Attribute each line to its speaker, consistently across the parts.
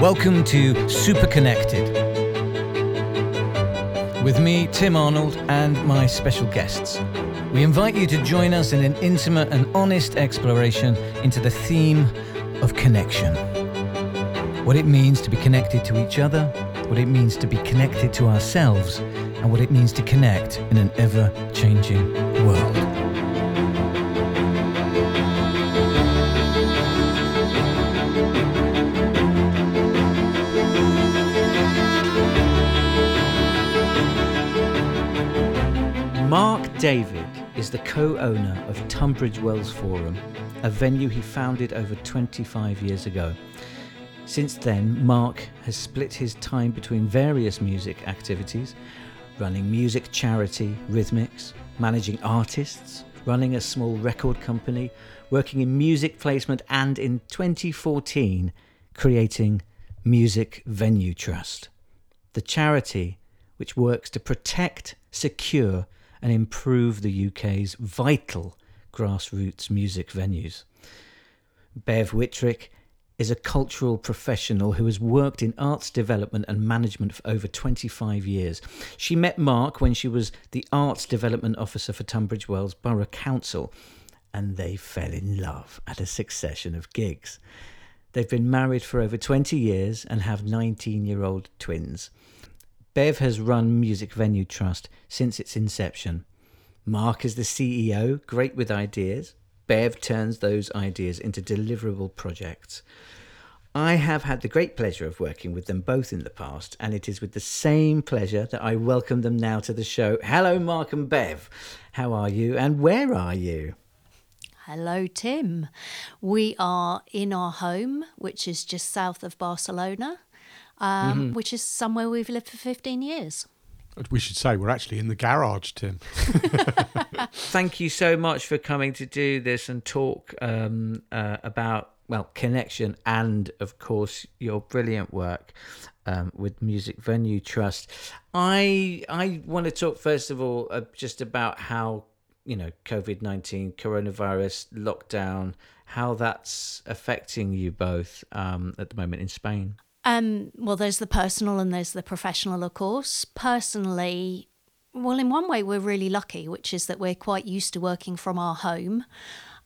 Speaker 1: Welcome to Super Connected. With me, Tim Arnold, and my special guests. We invite you to join us in an intimate and honest exploration into the theme of connection. What it means to be connected to each other, what it means to be connected to ourselves, and what it means to connect in an ever changing world. Davyd is the co owner of Tunbridge Wells Forum, a venue he founded over 25 years ago. Since then, Mark has split his time between various music activities running music charity Rhythmix, managing artists, running a small record company, working in music placement, and in 2014, creating Music Venue Trust, the charity which works to protect, secure, and improve the UK's vital grassroots music venues. Bev Whitrick is a cultural professional who has worked in arts development and management for over 25 years. She met Mark when she was the arts development officer for Tunbridge Wells Borough Council, and they fell in love at a succession of gigs. They've been married for over 20 years and have 19 year old twins. Bev has run Music Venue Trust since its inception. Mark is the CEO, great with ideas. Bev turns those ideas into deliverable projects. I have had the great pleasure of working with them both in the past, and it is with the same pleasure that I welcome them now to the show. Hello, Mark and Bev. How are you, and where are you?
Speaker 2: Hello, Tim. We are in our home, which is just south of Barcelona, um, mm-hmm. which is somewhere we've lived for 15 years.
Speaker 3: We should say we're actually in the garage, Tim.
Speaker 1: Thank you so much for coming to do this and talk um, uh, about well connection and of course your brilliant work um, with Music Venue Trust. I I want to talk first of all uh, just about how you know COVID nineteen, coronavirus, lockdown, how that's affecting you both um, at the moment in Spain.
Speaker 2: Um, well, there's the personal and there's the professional, of course. Personally, well, in one way, we're really lucky, which is that we're quite used to working from our home.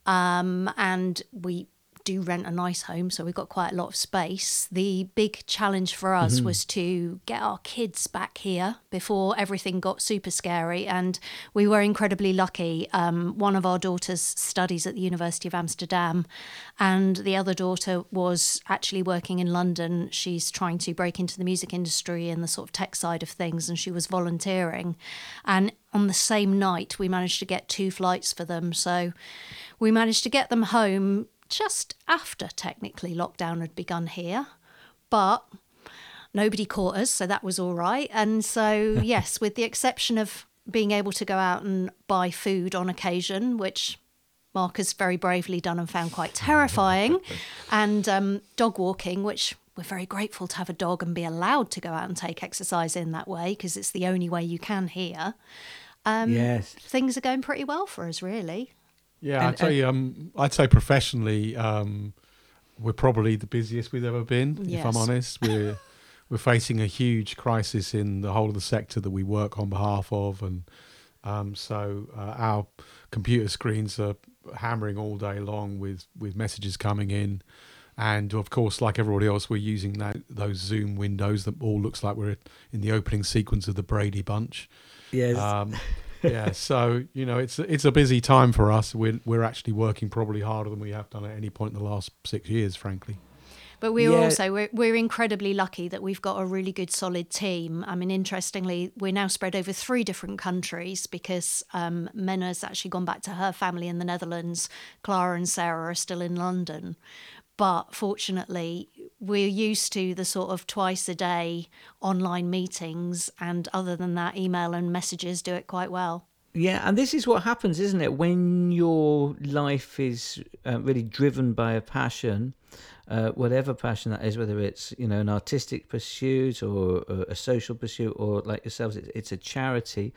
Speaker 2: Um, and we do rent a nice home, so we've got quite a lot of space. The big challenge for us mm-hmm. was to get our kids back here before everything got super scary. And we were incredibly lucky. Um, one of our daughters studies at the University of Amsterdam, and the other daughter was actually working in London. She's trying to break into the music industry and the sort of tech side of things, and she was volunteering. And on the same night, we managed to get two flights for them. So we managed to get them home just after technically lockdown had begun here, but nobody caught us, so that was all right. And so, yes, with the exception of being able to go out and buy food on occasion, which Mark has very bravely done and found quite terrifying, and um, dog walking, which we're very grateful to have a dog and be allowed to go out and take exercise in that way because it's the only way you can here. Um, yes. Things are going pretty well for us, really.
Speaker 3: Yeah, and, I'd say um, I'd say professionally, um, we're probably the busiest we've ever been. Yes. If I'm honest, we're we're facing a huge crisis in the whole of the sector that we work on behalf of, and um, so uh, our computer screens are hammering all day long with with messages coming in. And of course, like everybody else, we're using that, those Zoom windows that all looks like we're in the opening sequence of the Brady Bunch.
Speaker 1: Yes. Um,
Speaker 3: yeah, so you know it's it's a busy time for us. We're we're actually working probably harder than we have done at any point in the last six years, frankly.
Speaker 2: But we're yeah. also we're, we're incredibly lucky that we've got a really good solid team. I mean, interestingly, we're now spread over three different countries because um, Menna's actually gone back to her family in the Netherlands. Clara and Sarah are still in London. But fortunately, we're used to the sort of twice a day online meetings, and other than that, email and messages do it quite well.
Speaker 1: Yeah, and this is what happens, isn't it? When your life is uh, really driven by a passion, uh, whatever passion that is, whether it's you know an artistic pursuit or, or a social pursuit or like yourselves, it, it's a charity.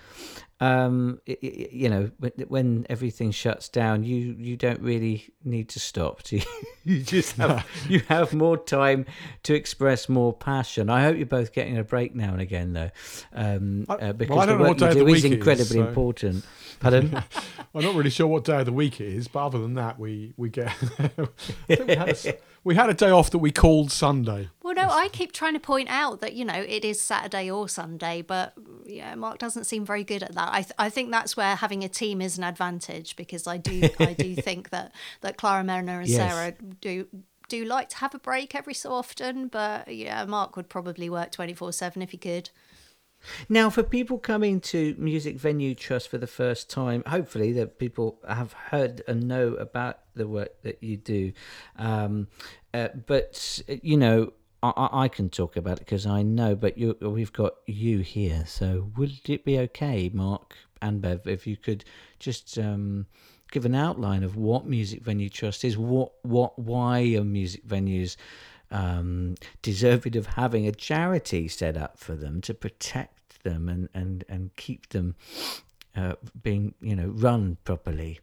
Speaker 1: Um, it, it, you know, when, when, everything shuts down, you you don't really need to stop. You? you just have you have more time to express more passion. I hope you're both getting a break now and again, though, um, uh, because well, the work you do is incredibly is, so. important. Pardon?
Speaker 3: I'm not really sure what day of the week it is, but other than that, we we get we, had a, we had a day off that we called Sunday.
Speaker 2: Well, no, I keep trying to point out that you know it is Saturday or Sunday, but yeah, Mark doesn't seem very good at that. I th- I think that's where having a team is an advantage because I do I do think that that Clara Menna and yes. Sarah do do like to have a break every so often, but yeah, Mark would probably work twenty four seven if he could.
Speaker 1: Now, for people coming to Music Venue Trust for the first time, hopefully that people have heard and know about the work that you do. Um, uh, but you know, I, I, can talk about it because I know. But you, we've got you here, so would it be okay, Mark and Bev, if you could just um, give an outline of what Music Venue Trust is, what, what, why are music venues um, deserving of having a charity set up for them to protect them and, and, and keep them uh, being you know run properly.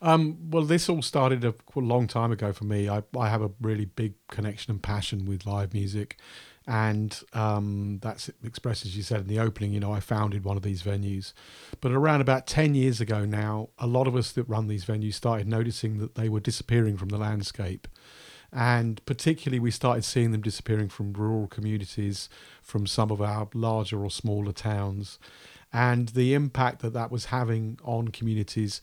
Speaker 3: Um, well, this all started a, long time ago for me. I, I have a really big connection and passion with live music, and um, that's expressed as you said in the opening. You know, I founded one of these venues, but around about ten years ago now, a lot of us that run these venues started noticing that they were disappearing from the landscape and particularly we started seeing them disappearing from rural communities, from some of our larger or smaller towns, and the impact that that was having on communities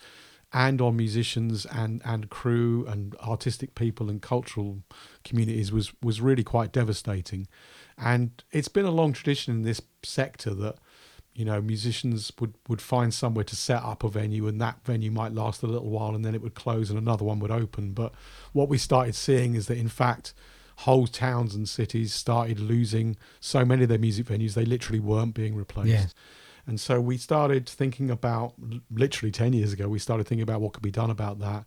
Speaker 3: and on musicians and, and crew and artistic people and cultural communities was was really quite devastating. And it's been a long tradition in this sector that you know, musicians would, would find somewhere to set up a venue, and that venue might last a little while, and then it would close, and another one would open. But what we started seeing is that, in fact, whole towns and cities started losing so many of their music venues; they literally weren't being replaced. Yeah. And so we started thinking about, literally ten years ago, we started thinking about what could be done about that.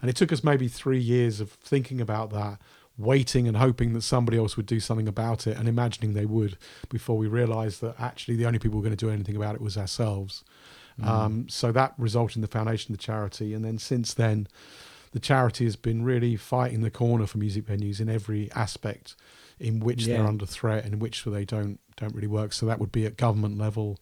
Speaker 3: And it took us maybe three years of thinking about that waiting and hoping that somebody else would do something about it and imagining they would before we realized that actually the only people who were going to do anything about it was ourselves. Mm. Um, so that resulted in the foundation of the charity. And then since then, the charity has been really fighting the corner for music venues in every aspect in which yeah. they're under threat and in which they don't don't really work. So that would be at government level,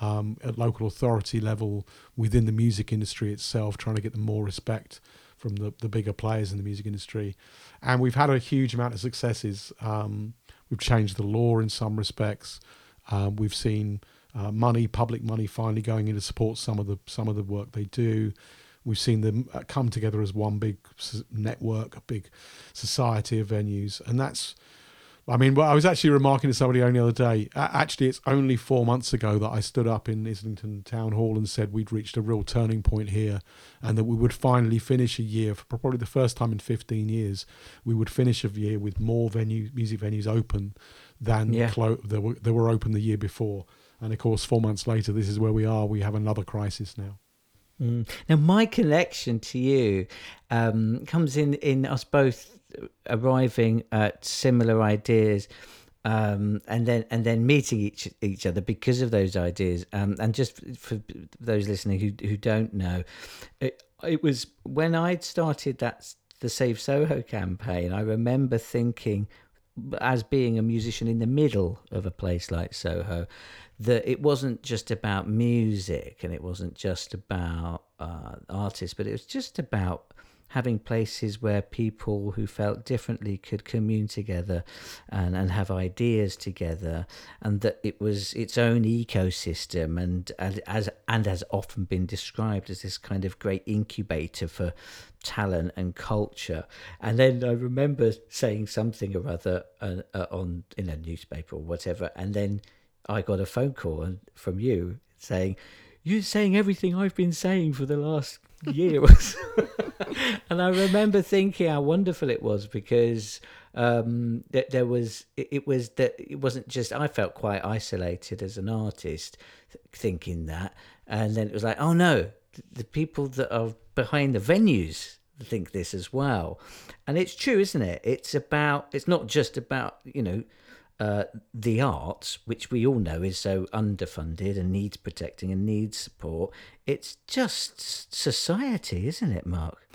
Speaker 3: um, at local authority level, within the music industry itself, trying to get them more respect from the, the bigger players in the music industry. And we've had a huge amount of successes. Um, we've changed the law in some respects. Um, we've seen uh, money, public money, finally going in to support some of the some of the work they do. We've seen them uh, come together as one big network, a big society of venues, and that's I mean, well, I was actually remarking to somebody only the other day. Actually, it's only four months ago that I stood up in Islington Town Hall and said we'd reached a real turning point here, and that we would finally finish a year for probably the first time in 15 years. We would finish a year with more venue music venues open than yeah. clo- that, were, that were open the year before. And of course, four months later, this is where we are. We have another crisis now.
Speaker 1: Mm. Now, my connection to you um, comes in in us both arriving at similar ideas um, and then and then meeting each each other because of those ideas. Um, and just for those listening who who don't know, it, it was when I'd started that the Save Soho campaign. I remember thinking, as being a musician in the middle of a place like Soho, that it wasn't just about music and it wasn't just about uh, artists, but it was just about having places where people who felt differently could commune together and, and have ideas together, and that it was its own ecosystem, and, as and has often been described as this kind of great incubator for talent and culture. And then I remember saying something or other uh, uh, on in a newspaper or whatever, and then I got a phone call from you saying, "You're saying everything I've been saying for the last years. and I remember thinking how wonderful it was because um, that there was it, it, was that it wasn't just I felt quite isolated as an artist thinking that, and then it was like, oh no, the people that are behind the venues think this as well. And it's true, isn't it? It's about, it's not just about, you know, uh, the arts, which we all know is so underfunded and needs protecting and needs support. It's just society, isn't it, Mark?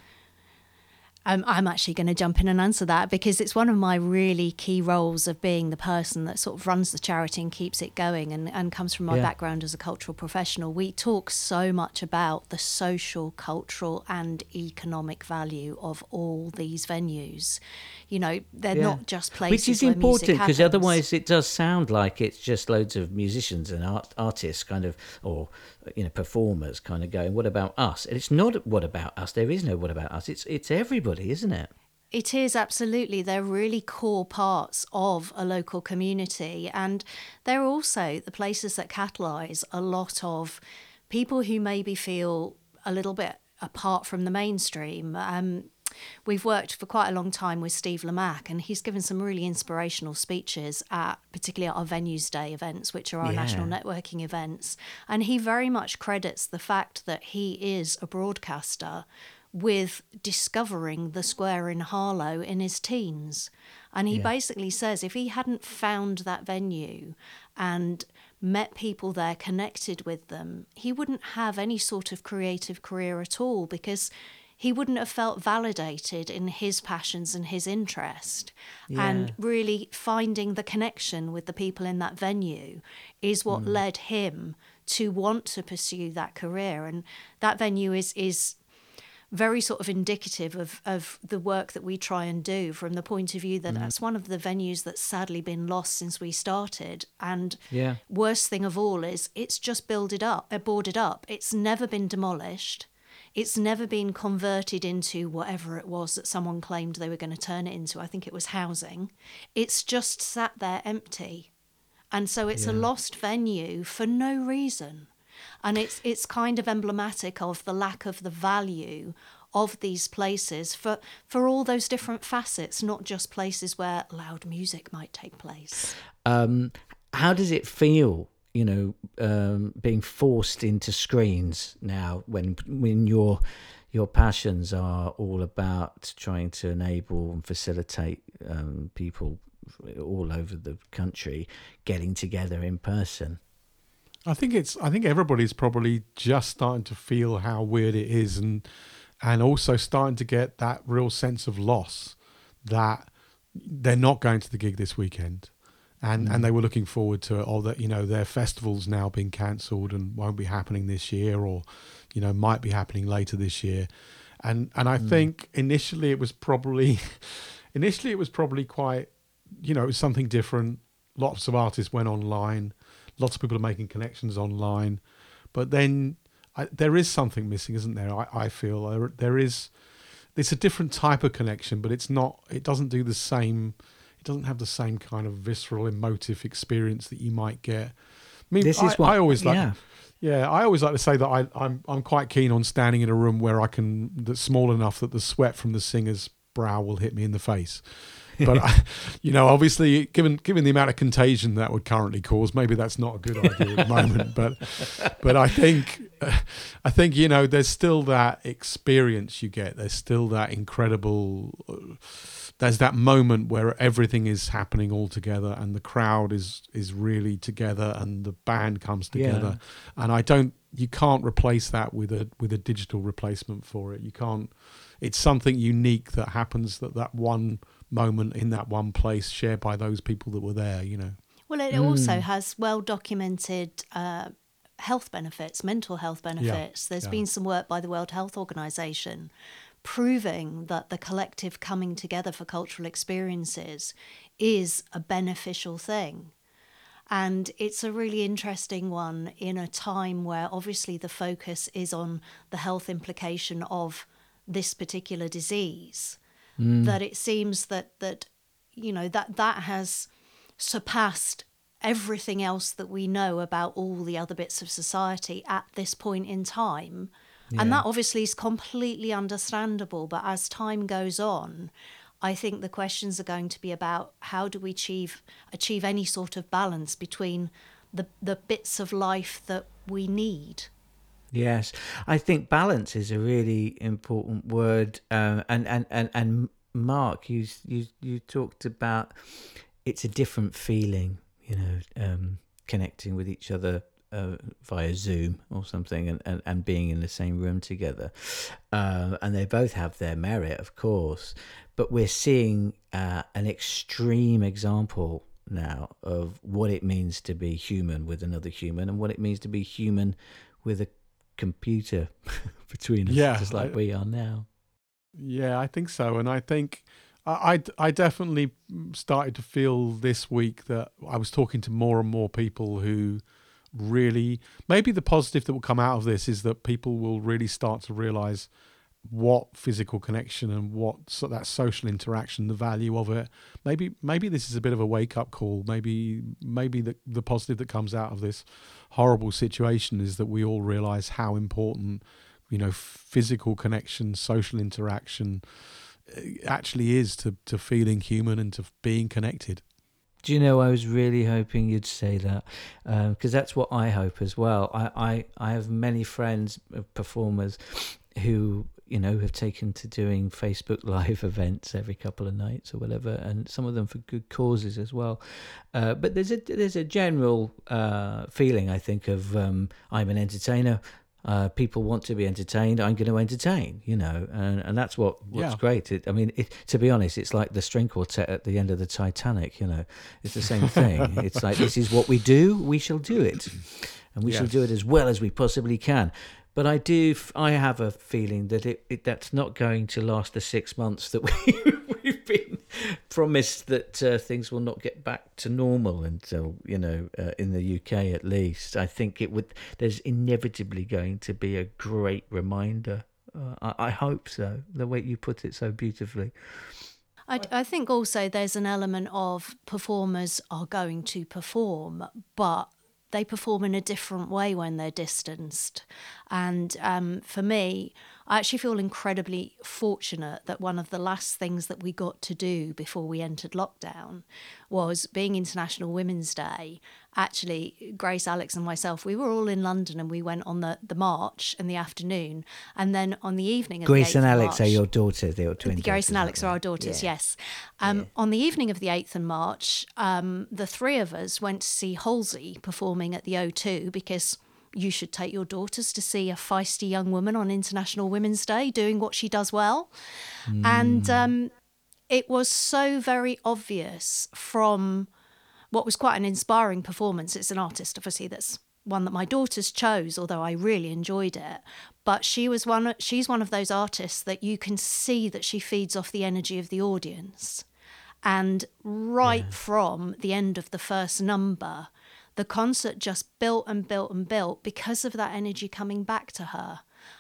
Speaker 2: Um, I'm actually going to jump in and answer that because it's one of my really key roles of being the person that sort of runs the charity and keeps it going and, and comes from my yeah. background as a cultural professional. We talk so much about the social, cultural, and economic value of all these venues. You know, they're yeah. not just places
Speaker 1: Which is important because otherwise it does sound like it's just loads of musicians and art, artists kind of, or you know performers kind of going what about us and it's not what about us there is no what about us it's it's everybody isn't it
Speaker 2: it is absolutely they're really core parts of a local community and they're also the places that catalyze a lot of people who maybe feel a little bit apart from the mainstream um, We've worked for quite a long time with Steve Lamacq, and he's given some really inspirational speeches at particularly our Venues Day events, which are our yeah. national networking events. And he very much credits the fact that he is a broadcaster with discovering the square in Harlow in his teens. And he yeah. basically says if he hadn't found that venue and met people there, connected with them, he wouldn't have any sort of creative career at all because he wouldn't have felt validated in his passions and his interest. Yeah. And really finding the connection with the people in that venue is what mm. led him to want to pursue that career. And that venue is is very sort of indicative of, of the work that we try and do from the point of view that mm. that's one of the venues that's sadly been lost since we started. And yeah. worst thing of all is it's just builded up, uh, boarded up. It's never been demolished. It's never been converted into whatever it was that someone claimed they were going to turn it into. I think it was housing. It's just sat there empty. And so it's yeah. a lost venue for no reason. And it's it's kind of emblematic of the lack of the value of these places for for all those different facets, not just places where loud music might take place.
Speaker 1: Um, how does it feel you know, um, being forced into screens now when when your your passions are all about trying to enable and facilitate um, people all over the country getting together in person.
Speaker 3: I think it's. I think everybody's probably just starting to feel how weird it is, and and also starting to get that real sense of loss that they're not going to the gig this weekend and mm. and they were looking forward to it. Or that you know their festivals now being cancelled and won't be happening this year, or you know might be happening later this year. And and I mm. think initially it was probably initially it was probably quite you know it was something different. Lots of artists went online. Lots of people are making connections online, but then I, there is something missing, isn't there? I, I feel there, there is. It's a different type of connection, but it's not. It doesn't do the same it doesn't have the same kind of visceral, emotive experience that you might get. I mean, this is I, what, I always like. Yeah. Yeah, I always like to say that I, I'm I'm quite keen on standing in a room where I can that's small enough that the sweat from the singer's brow will hit me in the face. But I, you know, obviously, given given the amount of contagion that would currently cause, maybe that's not a good idea at the moment. But but I think I think you know, there's still that experience you get. There's still that incredible there's that moment where everything is happening all together and the crowd is is really together and the band comes together yeah. and i don't you can't replace that with a with a digital replacement for it you can't it's something unique that happens that that one moment in that one place shared by those people that were there you know
Speaker 2: well it mm. also has well documented uh, health benefits mental health benefits yeah. There's yeah. been some work by the world health organization proving that the collective coming together for cultural experiences is a beneficial thing. And it's a really interesting one in a time where obviously the focus is on the health implication of this particular disease. Mm. That it seems that that you know that that has surpassed everything else that we know about all the other bits of society at this point in time yeah. And that obviously is completely understandable. But as time goes on, I think the questions are going to be about how do we achieve achieve any sort of balance between the the bits of life that we need.
Speaker 1: Yes, I think balance is a really important word, uh, and and and and Mark, you you you talked about it's a different feeling, you know, um, connecting with each other uh, via Zoom or something and, and, and being in the same room together. Uh, and they both have their merit, of course. But we're seeing uh, an extreme example now of what it means to be human with another human and what it means to be human with a computer between us, yeah, just like I, we are now.
Speaker 3: Yeah, I think so. And I think. I, I definitely started to feel this week that I was talking to more and more people who really maybe the positive that will come out of this is that people will really start to realize what physical connection and what so that social interaction the value of it. Maybe maybe this is a bit of a wake up call. Maybe maybe the the positive that comes out of this horrible situation is that we all realize how important you know physical connection social interaction uh, actually is to to feeling human and to being connected.
Speaker 1: Do you know, I was really hoping you'd say that because uh, that's what I hope as well. I, I, I have many friends, uh, performers, who you know have taken to doing Facebook Live events every couple of nights or whatever, and some of them for good causes as well. Uh, but there's a there's a general uh, feeling, I think, of um, I'm an entertainer. Uh, people want to be entertained. I'm going to entertain, you know, and, and that's what what's yeah. great. It, I mean, it, to be honest, it's like the string quartet at the end of the Titanic. You know, it's the same thing. it's like this is what we do. We shall do it, and we yes. shall do it as well as we possibly can. But I do, I have a feeling that it, it that's not going to last the six months that we, we've been promised that uh, things will not get back to normal until you know uh, in the UK at least. I think it would. There's inevitably going to be a great reminder. Uh, I, I hope so. The way you put it so beautifully.
Speaker 2: I, I think also there's an element of performers are going to perform, but they perform in a different way when they're distanced. And um, for me, I actually feel incredibly fortunate that one of the last things that we got to do before we entered lockdown was being International Women's Day. Actually, Grace, Alex, and myself, we were all in London and we went on the, the march in the afternoon. And then on the evening of
Speaker 1: Grace and Alex
Speaker 2: March,
Speaker 1: are your daughters, they are twin
Speaker 2: Grace and Alex are our daughters, yeah. yes. Um, yeah. On the evening of the 8th of March, um, the three of us went to see Halsey performing at the O2 because you should take your daughters to see a feisty young woman on International Women's Day doing what she does well. Mm. And um, it was so very obvious from what was quite an inspiring performance. It's an artist, obviously, that's one that my daughters chose, although I really enjoyed it. But she was one. She's one of those artists that you can see that she feeds off the energy of the audience, and right yeah. from the end of the first number, the concert just built and built and built because of that energy coming back to her.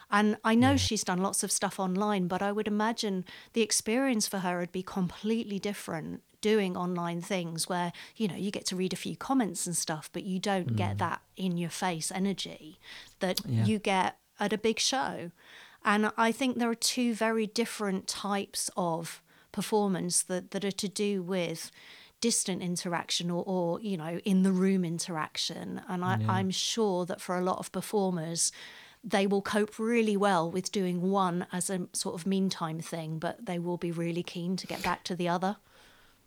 Speaker 2: And I know yeah. she's done lots of stuff online, but I would imagine the experience for her would be completely different doing online things where, you know, you get to read a few comments and stuff, but you don't mm. get that in your face energy that yeah. you get at a big show. And I think there are two very different types of performance that, that are to do with distant interaction or, or you know in the room interaction and I, yeah. i'm sure that for a lot of performers they will cope really well with doing one as a sort of meantime thing but they will be really keen to get back to the other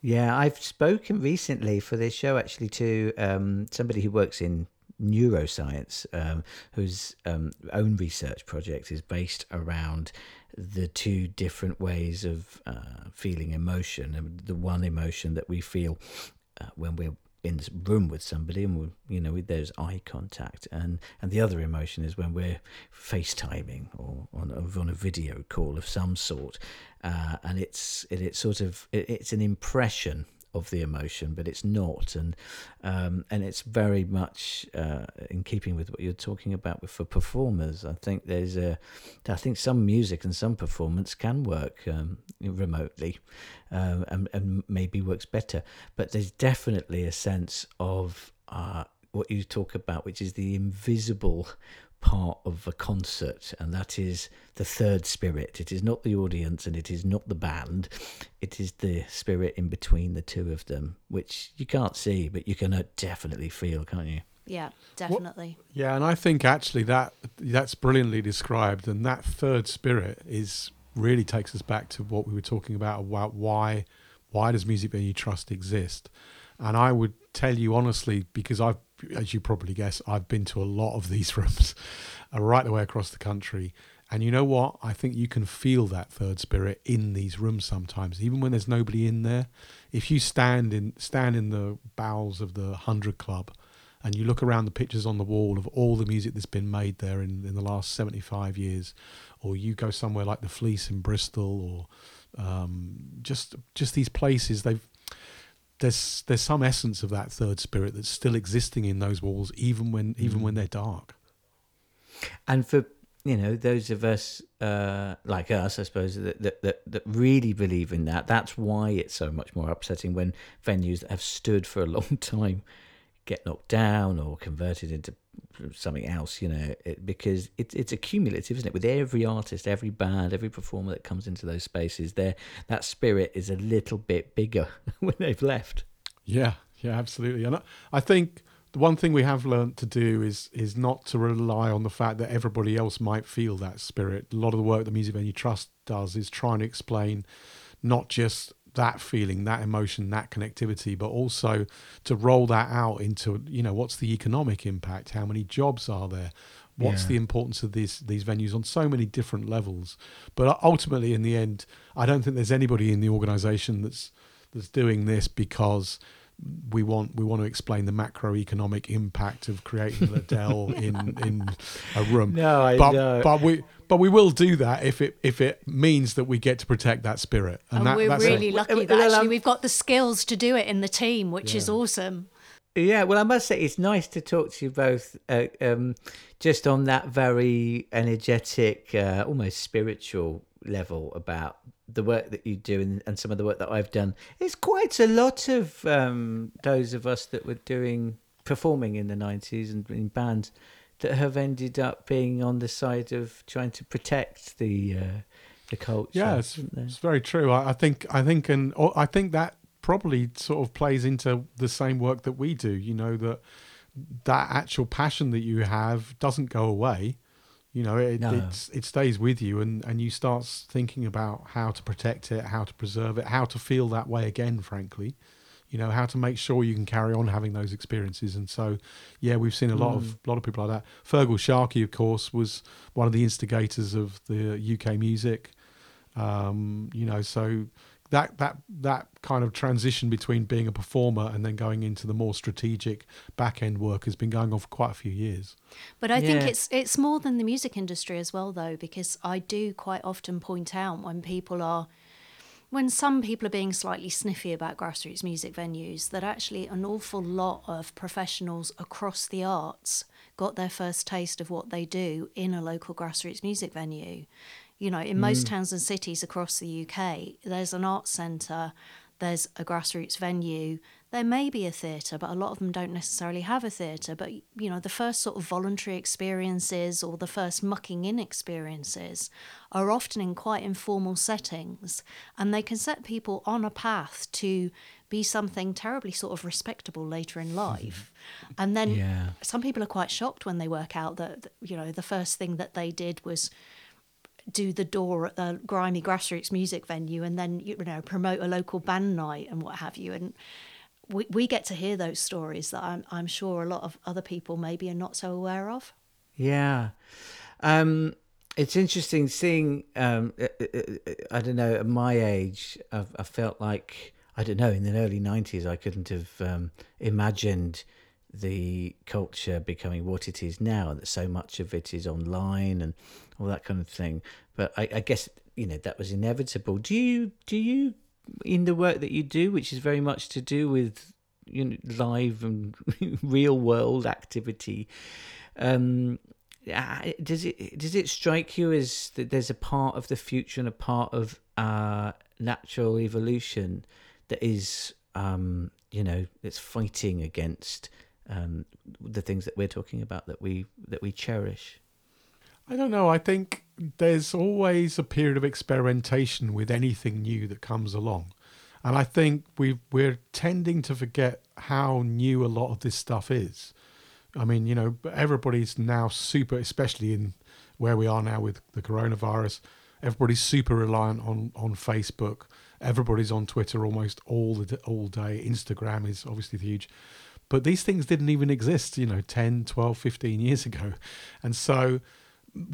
Speaker 1: yeah i've spoken recently for this show actually to um, somebody who works in neuroscience um, whose um, own research project is based around the two different ways of uh, feeling emotion. And The one emotion that we feel uh, when we're in this room with somebody and you know there's eye contact and and the other emotion is when we're FaceTiming or on, or on a video call of some sort uh, and it's it, it's sort of it, it's an impression of the emotion, but it's not, and um, and it's very much uh, in keeping with what you're talking about for performers. I think there's a, I think some music and some performance can work um, remotely, uh, and, and maybe works better, but there's definitely a sense of uh, what you talk about, which is the invisible part of a concert, and that is the third spirit. It is not the audience and it is not the band, it is the spirit in between the two of them, which you can't see, but you can uh, definitely feel, can't you?
Speaker 2: Yeah, definitely.
Speaker 3: What, yeah, and I think actually that that's brilliantly described, and that third spirit is really takes us back to what we were talking about about why why does music venue trust exist and i would tell you honestly because i've as you probably guess i've been to a lot of these rooms uh, right the way across the country and you know what i think you can feel that third spirit in these rooms sometimes even when there's nobody in there if you stand in stand in the bowels of the 100 club and you look around the pictures on the wall of all the music that's been made there in, in the last 75 years or you go somewhere like the Fleece in Bristol, or um, just just these places. They've there's there's some essence of that third spirit that's still existing in those walls, even when mm. even when they're dark.
Speaker 1: And for you know those of us uh, like us, I suppose that, that, that that really believe in that. That's why it's so much more upsetting when venues that have stood for a long time get knocked down or converted into something else, you know, it, because it's it's accumulative, isn't it? With every artist, every band, every performer that comes into those spaces, there that spirit is a little bit bigger when they've left.
Speaker 3: Yeah, yeah, absolutely. And I, I think the one thing we have learned to do is is not to rely on the fact that everybody else might feel that spirit. A lot of the work the Music Venue Trust does is trying to explain not just that feeling, that emotion, that connectivity, but also to roll that out into, you know, what's the economic impact? How many jobs are there? What's yeah. the importance of these these venues on so many different levels? But ultimately, in the end, I don't think there's anybody in the organisation that's that's doing this because we want we want to explain the macroeconomic impact of creating the Adele in in a room.
Speaker 1: No, I
Speaker 3: but,
Speaker 1: know.
Speaker 3: But we but we will do that if it if it means that we get to protect that spirit.
Speaker 2: And, and
Speaker 3: that,
Speaker 2: we're really lucky that actually we've got the skills to do it in the team, which
Speaker 3: yeah.
Speaker 2: is awesome.
Speaker 1: Yeah, well, I must say it's nice to talk to you both, uh, um, just on that very energetic, uh, almost spiritual level about the work that you do and, and some of the work that I've done. It's quite a lot of um, those of us that were doing performing in the 90s and in bands that have ended up being on the side of trying to protect the uh, the culture.
Speaker 3: Yeah, it's, it's very true. I, I, think I think and I think that probably sort of plays into the same work that we do. You know that that actual passion that you have doesn't go away you know, it no. it stays with you, and and you start thinking about how to protect it, how to preserve it, how to feel that way again. Frankly, you know, how to make sure you can carry on having those experiences. And so, yeah, we've seen a lot mm. of lot of people like that. Feargal Sharkey, of course, was one of the instigators of the UK music. Um, you know, so that that that kind of transition between being a performer and then going into the more strategic back end work has been going on for quite a few years.
Speaker 2: But I yeah. think it's it's more than the music industry as well though because I do quite often point out when people are when some people are being slightly sniffy about grassroots music venues that actually an awful lot of professionals across the arts got their first taste of what they do in a local grassroots music venue you know, in most mm. towns and cities across the UK, there's an arts centre, there's a grassroots venue, there may be a theatre, but a lot of them don't necessarily have a theatre. But, you know, the first sort of voluntary experiences or the first mucking in experiences are often in quite informal settings, and they can set people on a path to be something terribly sort of respectable later in life. And then yeah. some people are quite shocked when they work out that, you know, the first thing that they did was do the door at the grimy grassroots music venue and then you know promote a local band night and what have you. And we, we get to hear those stories that I'm, I'm sure a lot of other people maybe are not so aware of.
Speaker 1: Yeah. Um, it's interesting seeing um, uh, uh, uh, i don't know at my age I've, i felt like i don't know in the early 90s i couldn't have um, imagined the culture becoming what it is now, that so much of it is online and all that kind of thing. But I, I guess you know that was inevitable. Do you do you in the work that you do, which is very much to do with you know live and real world activity? Um, does it does it strike you as that there's a part of the future and a part of uh, natural evolution that is um, you know it's fighting against um, the things that we're talking about that we that we cherish?
Speaker 3: I don't know. I think there's always a period of experimentation with anything new that comes along. And I think we we're tending to forget how new a lot of this stuff is. I mean, you know, everybody's now super, especially in where we are now with the coronavirus. Everybody's super reliant on on Facebook. Everybody's on Twitter almost all the all day. Instagram is obviously huge. But these things didn't even exist, you know, 10, 12, 15 years ago. And so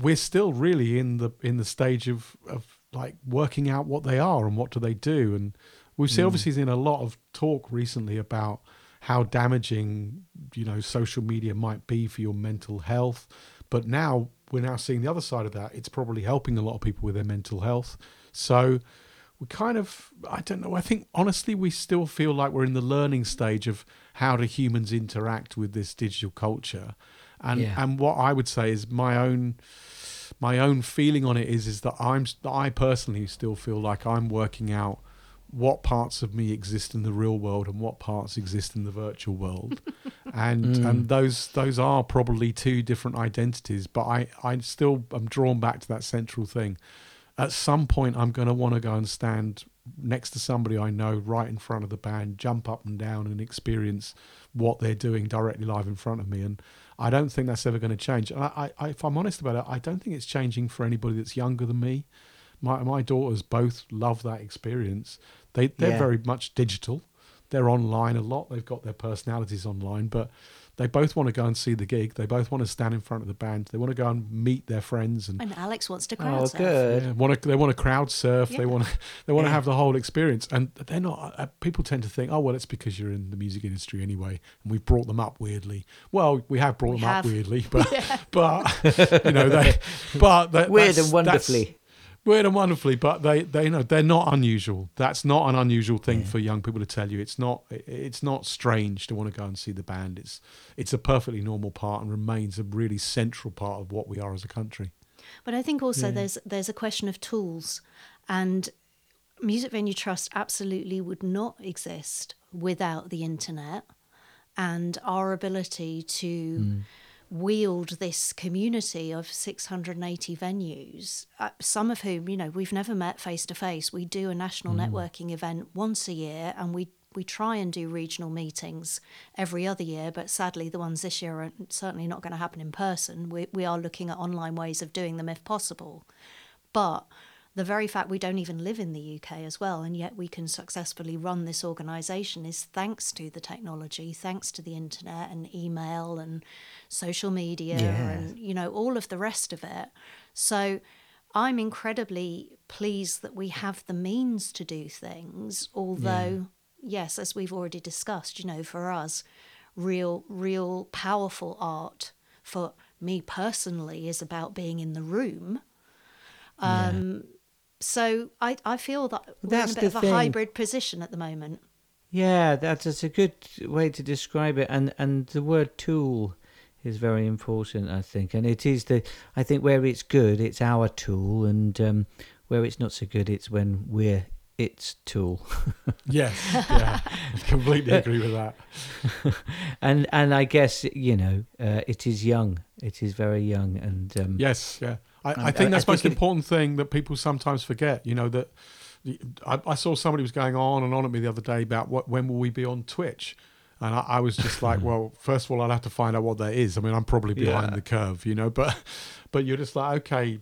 Speaker 3: we're still really in the in the stage of of like working out what they are and what do they do and we've seen mm. obviously seen a lot of talk recently about how damaging you know social media might be for your mental health but now we're now seeing the other side of that it's probably helping a lot of people with their mental health so we kind of i don't know i think honestly we still feel like we're in the learning stage of how do humans interact with this digital culture and yeah. and what i would say is my own my own feeling on it is is that i'm i personally still feel like i'm working out what parts of me exist in the real world and what parts exist in the virtual world and mm. and those those are probably two different identities but i i still am drawn back to that central thing at some point i'm going to want to go and stand next to somebody i know right in front of the band jump up and down and experience what they're doing directly live in front of me and i don't think that's ever going to change and I, I if i'm honest about it i don't think it's changing for anybody that's younger than me my my daughters both love that experience they they're yeah. very much digital. They're online a lot. They've got their personalities online, but they both want to go and see the gig. They both want to stand in front of the band. They want to go and meet their friends. And,
Speaker 2: and Alex wants to crowd oh, surf. good.
Speaker 3: Yeah, want to, they want to crowd surf. Yeah. They want to, they want yeah. to have the whole experience. And they're not. Uh, people tend to think, oh well, it's because you're in the music industry anyway, and we've brought them up weirdly. Well, we have brought we them have. up weirdly, but but you know they, but
Speaker 1: weird and wonderfully
Speaker 3: weird and wonderfully, but they, they you know they're not unusual. That's not an unusual thing yeah. for young people to tell you. It's not it's not strange to want to go and see the band. It's it's a perfectly normal part and remains a really central part of what we are as a country.
Speaker 2: But I think also yeah. there's there's a question of tools, and Music Venue Trust absolutely would not exist without the internet and our ability to. Mm wield this community of 680 venues, uh, some of whom, you know, we've never met face to face. We do a national mm. networking event once a year and we we try and do regional meetings every other year, but sadly, the ones this year are certainly not going to happen in person. We, we are looking at online ways of doing them if possible. But the very fact we don't even live in the UK as well, and yet we can successfully run this organisation is thanks to the technology, thanks to the internet and email and social media yeah. and you know all of the rest of it. So I'm incredibly pleased that we have the means to do things, although yeah. yes, as we've already discussed, you know, for us, real real powerful art for me personally is about being in the room. Um, yeah so I, I feel that we're that's in a bit of thing. a hybrid position at the moment.
Speaker 1: Yeah, that's, that's a good way to describe it. And and the word tool is very important, I think. And it is the I think where it's good, it's our tool, and um, where it's not so good, it's when we're its tool.
Speaker 3: yes, yeah, I completely agree with that.
Speaker 1: and and I guess you know uh, it is young. It is very young, and um,
Speaker 3: yes, yeah. I, I think that's the most important thing that people sometimes forget. You know that I, I, saw somebody was going on and on at me the other day about what when will we be on Twitch, and I, I was just like, hmm. well, first of all, I'll have to find out what that is. I mean, I'm probably behind yeah. the curve, you know, but but you're just like, okay,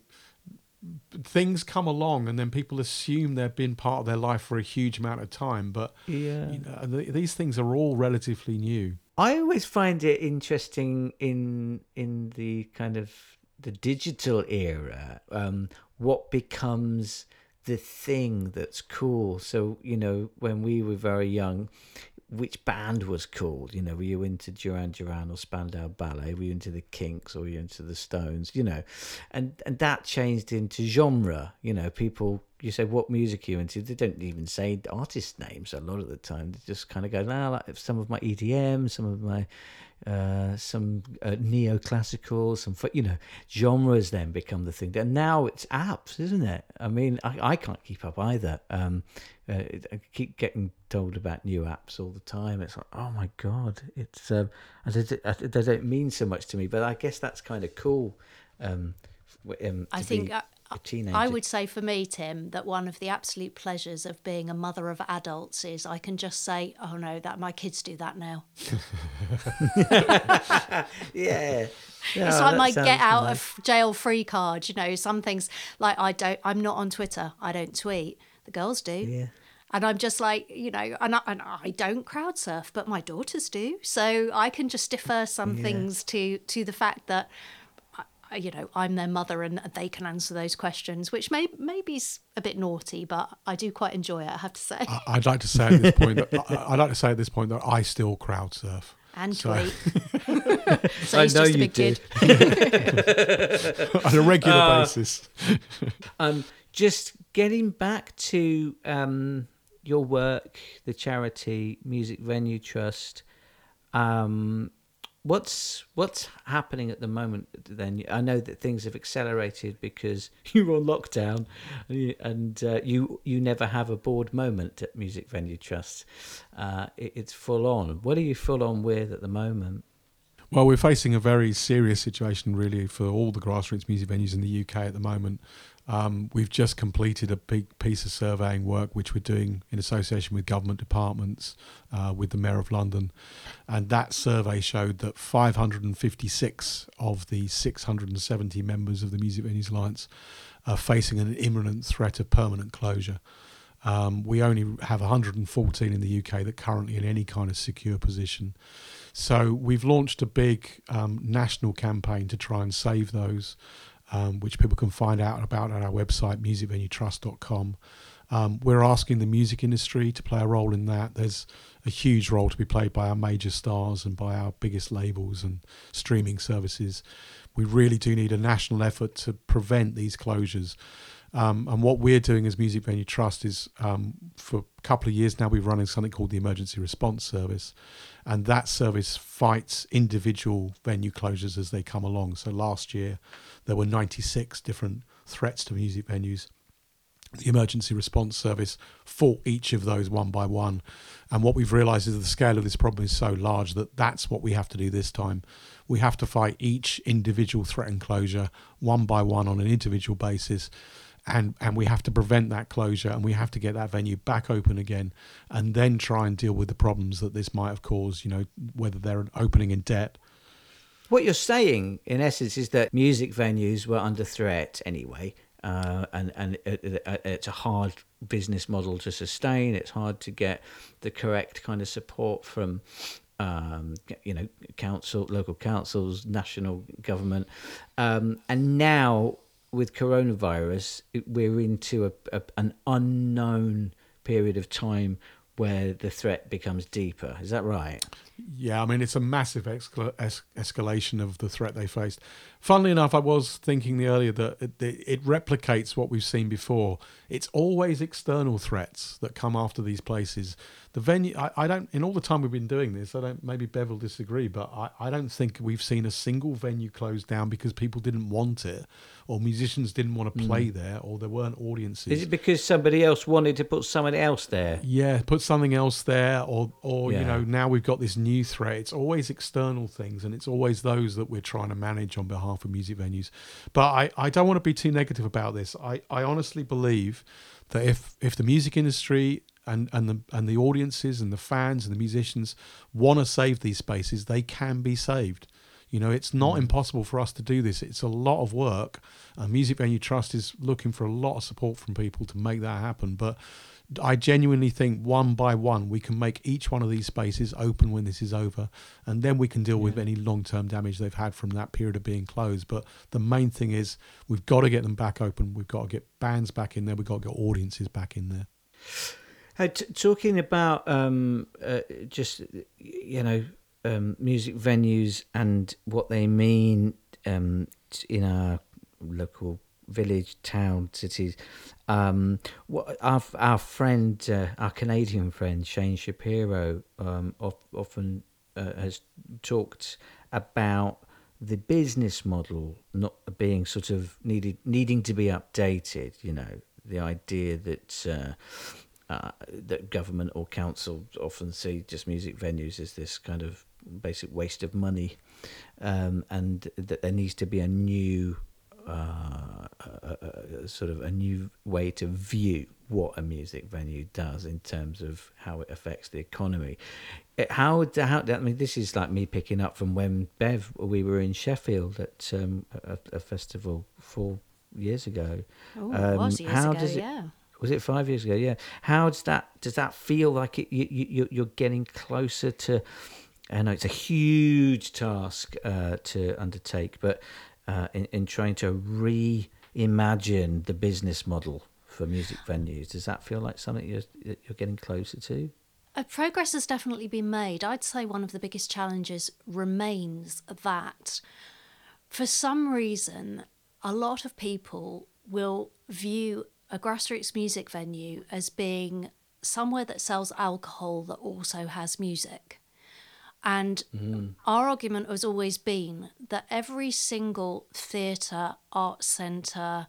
Speaker 3: things come along and then people assume they've been part of their life for a huge amount of time but yeah you know, these things are all relatively new
Speaker 1: i always find it interesting in in the kind of the digital era, um, what becomes the thing that's cool. So, you know, when we were very young, which band was cool? You know, were you into Duran Duran or Spandau Ballet? Were you into the Kinks or were you into the Stones? You know, and and that changed into genre. You know, people you say what music are you into? They don't even say artist names a lot of the time. They just kind of go, nah, like some of my EDM, some of my uh, some uh, neoclassical, some you know genres then become the thing. And now it's apps, isn't it? I mean, I, I can't keep up either. Um, uh, I keep getting told about new apps all the time. It's like, oh my god, it's um, they, don't mean so much to me, but I guess that's kind of cool. Um,
Speaker 2: um, I think. Be...
Speaker 1: a teenager.
Speaker 2: I would say for me, Tim, that one of the absolute pleasures of being a mother of adults is I can just say, "Oh no, that my kids do that now."
Speaker 1: yeah. No,
Speaker 2: it's like my get out
Speaker 1: nice.
Speaker 2: of jail free card. You know, some things like I don't. I'm not on Twitter. I don't tweet. The girls do.
Speaker 1: Yeah.
Speaker 2: And I'm just like, you know, and I, and I don't crowd surf, but my daughters do. So I can just defer some
Speaker 1: Yeah.
Speaker 2: things to to the fact that, you know, I'm their mother and they can answer those questions, which may maybe's a bit naughty, but I do quite enjoy it. I have to say.
Speaker 3: I- I'd like to say at this point that I- I'd like to say at this point that I still crowd surf.
Speaker 2: and
Speaker 3: so-
Speaker 2: tweet. so
Speaker 1: I know
Speaker 2: just a
Speaker 1: you
Speaker 2: big
Speaker 1: do.
Speaker 2: kid.
Speaker 3: on a regular
Speaker 1: Uh,
Speaker 3: basis.
Speaker 1: Um, just getting back to um, your work, the charity Music Venue Trust. Um, what's what's happening at the moment? Then I know that things have accelerated because you're on lockdown, and you, and, uh, you you never have a bored moment at Music Venue Trust. Uh, it, it's full on. What are you full on with at the moment?
Speaker 3: Well, we're facing a very serious situation, really, for all the grassroots music venues in the UK at the moment. Um, we've just completed a big piece of surveying work, which we're doing in association with government departments, uh, with the Mayor of London. And that survey showed that 556 of the 670 members of the Music Venues Alliance are facing an imminent threat of permanent closure. Um, we only have 114 in the UK that currently in any kind of secure position. So we've launched a big um, national campaign to try and save those, um, which people can find out about at our website, musicvenuetrust.com. Um, we're asking the music industry to play a role in that. There's a huge role to be played by our major stars and by our biggest labels and streaming services. We really do need a national effort to prevent these closures. Um, and what we're doing as Music Venue Trust is um, for a couple of years now, we're running something called the Emergency Response Service. And that service fights individual venue closures as they come along. So last year, there were 96 different threats to music venues. The Emergency Response Service fought each of those one by one. And what we've realised is the scale of this problem is so large that that's what we have to do this time. We have to fight each individual threat and closure one by one on an individual basis and and we have to prevent that closure and we have to get that venue back open again and then try and deal with the problems that this might have caused you know whether they're an opening in debt
Speaker 1: What you're saying, in essence, is that music venues were under threat anyway, uh, and and it, it, it's a hard business model to sustain. It's hard to get the correct kind of support from, um, you know, council, local councils, national government, um, and now with coronavirus, we're into a, a, an unknown period of time where the threat becomes deeper. Is that right?
Speaker 3: Yeah, I mean, it's a massive escal- es- escalation of the threat they faced. Funnily enough, I was thinking the earlier that it, it replicates what we've seen before. It's always external threats that come after these places. The venue, I, I don't, in all the time we've been doing this, I don't, maybe Bev will disagree, but I, I don't think we've seen a single venue closed down because people didn't want it or musicians didn't want to hmm. play there or there weren't audiences.
Speaker 1: Is it because somebody else wanted to put someone else there?
Speaker 3: Yeah, put something else there, or or you know now we've got this new threat. It's always external things, and it's always those that we're trying to manage on behalf of music venues. But I, I don't want to be too negative about this. I, I honestly believe that if if the music industry and and the and the audiences and the fans and the musicians want to save these spaces, they can be saved. You know, it's not mm. impossible for us to do this. It's a lot of work. And Music Venue Trust is looking for a lot of support from people to make that happen. But I genuinely think one by one we can make each one of these spaces open when this is over, and then we can deal with any long-term damage they've had from that period of being closed. But the main thing is we've got to get them back open. We've got to get bands back in there. We've got to get audiences back in there.
Speaker 1: Hey, t- talking about um, uh, just you know um, music venues and what they mean um, in our local village, town, cities. Um, what our our friend, uh, our Canadian friend Shain Shapiro, um, of, often uh, has talked about the business model not being sort of needed needing to be updated. You know, the idea that. Uh, uh, that government or council often see just music venues as this kind of basic waste of money, um, and that there needs to be a new uh, a, a, sort of a new way to view what a music venue does in terms of how it affects the economy. It, how, how I mean, this is like me picking up from when Bev we were in Sheffield at um, a, a, festival four years ago.
Speaker 2: Oh, um, was years how ago, does it, yeah.
Speaker 1: Was it five years ago? Yeah. How does that does that feel like it, you, you you're getting closer to? I know it's a huge task uh, to undertake, but uh, in, in trying to reimagine the business model for music venues. Does that feel like something you're you're getting closer to?
Speaker 2: Uh, progress has definitely been made. I'd say one of the biggest challenges remains that for some reason, a lot of people will view a grassroots music venue as being somewhere that sells alcohol that also has music. And mm. our argument has always been that every single theatre, art centre,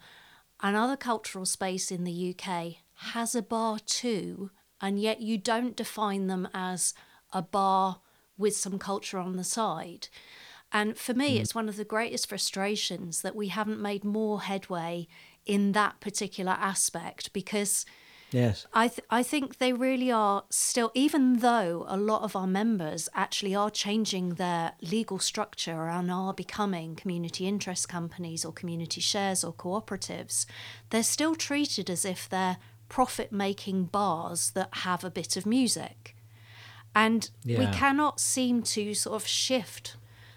Speaker 2: and other cultural space in the UK has a bar too, and yet you don't define them as a bar with some culture on the side. And for me, mm. it's one of the greatest frustrations that we haven't made more headway in that particular aspect because
Speaker 1: Yes.
Speaker 2: I th- I think they really are still even though a lot of our members actually are changing their legal structure and are becoming community interest companies or community shares or cooperatives, they're still treated as if they're profit making bars that have a bit of music. And yeah. we cannot seem to sort of shift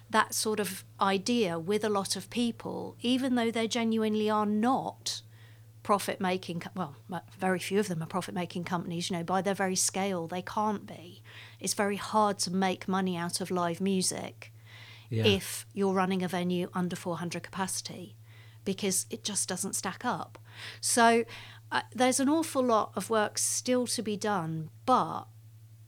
Speaker 2: that sort of idea with a lot of people, even though they genuinely are not profit making well very few of them are profit making companies you know by their very scale they can't be. It's very hard to make money out of live music yeah. if you're running a venue under 400 capacity because it just doesn't stack up. So uh, there's an awful lot of work still to be done but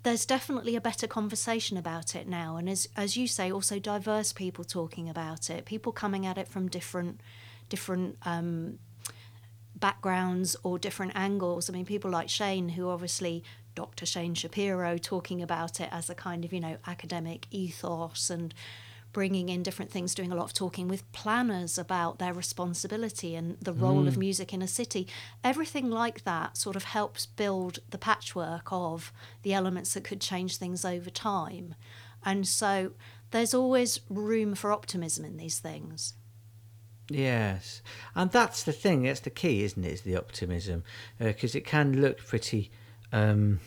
Speaker 2: there's definitely a better conversation about it now. And as as you say also diverse people talking about it people coming at it from different different um, backgrounds or different angles. I mean, people like Shain, who obviously Dr. Shain Shapiro talking about it as a kind of, you know, academic ethos and bringing in different things, doing a lot of talking with planners about their responsibility and the role mm. of music in a city. Everything like that sort of helps build the patchwork of the elements that could change things over time. And so there's always room for optimism in these things.
Speaker 1: Yes, and that's the thing. That's the key, isn't it? Is the optimism because uh, it can look pretty, um,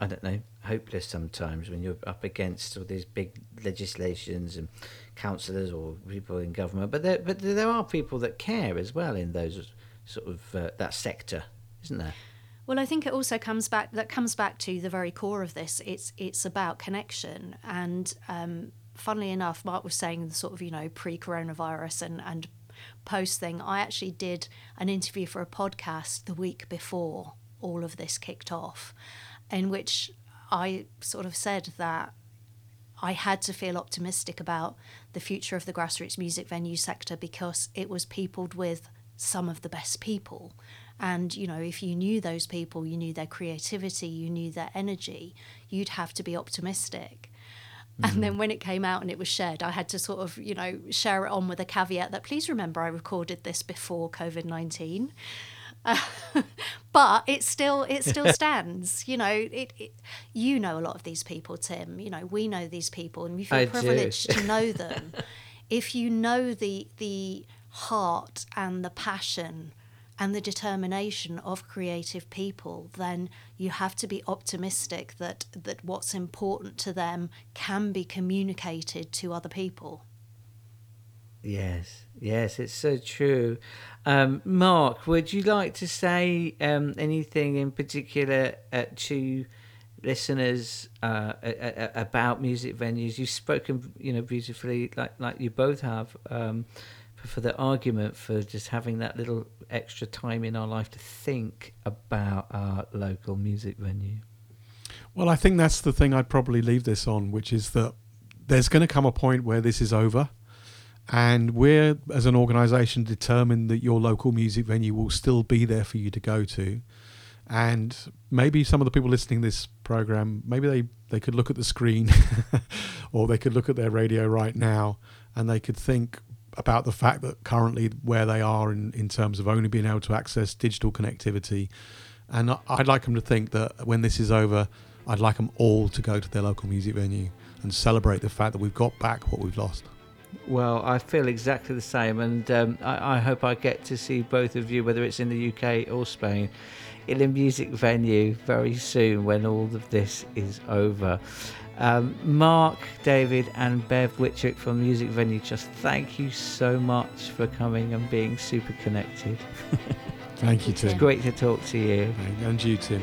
Speaker 1: I don't know, hopeless sometimes when you're up against all these big legislations and councillors or people in government. But there, but there are people that care as well in those sort of uh, that sector, isn't there?
Speaker 2: Well, I think it also comes back. That comes back to the very core of this. It's it's about connection and. Um, funnily enough, Mark was saying the sort of you know pre-coronavirus and and post thing, I actually did an interview for a podcast the week before all of this kicked off, in which I sort of said that I had to feel optimistic about the future of the grassroots music venue sector because it was peopled with some of the best people. And, you know, if you knew those people, you knew their creativity, you knew their energy, you'd have to be optimistic. Mm. And then mm. when it came out and it was shared, I had to sort of, you know, share it on with a caveat that please remember I recorded this before COVID 19. Uh, but it still it still stands you know it, it, you know a lot of these people tim you know we know these people and we feel I privileged to know them if you know the the heart and the passion and the determination of creative people, then you have to be optimistic that, that what's important to them can be communicated to other people.
Speaker 1: Yes, yes, it's so true. Um, Mark, would you like to say um, anything in particular uh, to listeners uh, about music venues? You've spoken, you know, beautifully, like like you both have. Um, for the argument for just having that little extra time in our life to think about our local music venue.
Speaker 3: Well, I think that's the thing I'd probably leave this on, which is that there's going to come a point where this is over. And we're, as an organisation, determined that your local music venue will still be there for you to go to. And maybe some of the people listening to this program, maybe they, they could look at the screen or they could look at their radio right now and they could think, about the fact that currently where they are in, in terms of only being able to access digital connectivity. And I'd like them to think that when this is over, I'd like them all to go to their local music venue and celebrate the fact that we've got back what we've lost.
Speaker 1: Well, I feel exactly the same, and um, I, I, hope I get to see both of you, whether it's in the UK or Spain, in a music venue very soon when all of this is over. Um, Mark, Davyd, and Bev Whitrick from Music Venue, just thank you so much for coming and being super connected.
Speaker 3: thank you, Tim.
Speaker 1: It's great to talk to you.
Speaker 3: And you, Tim.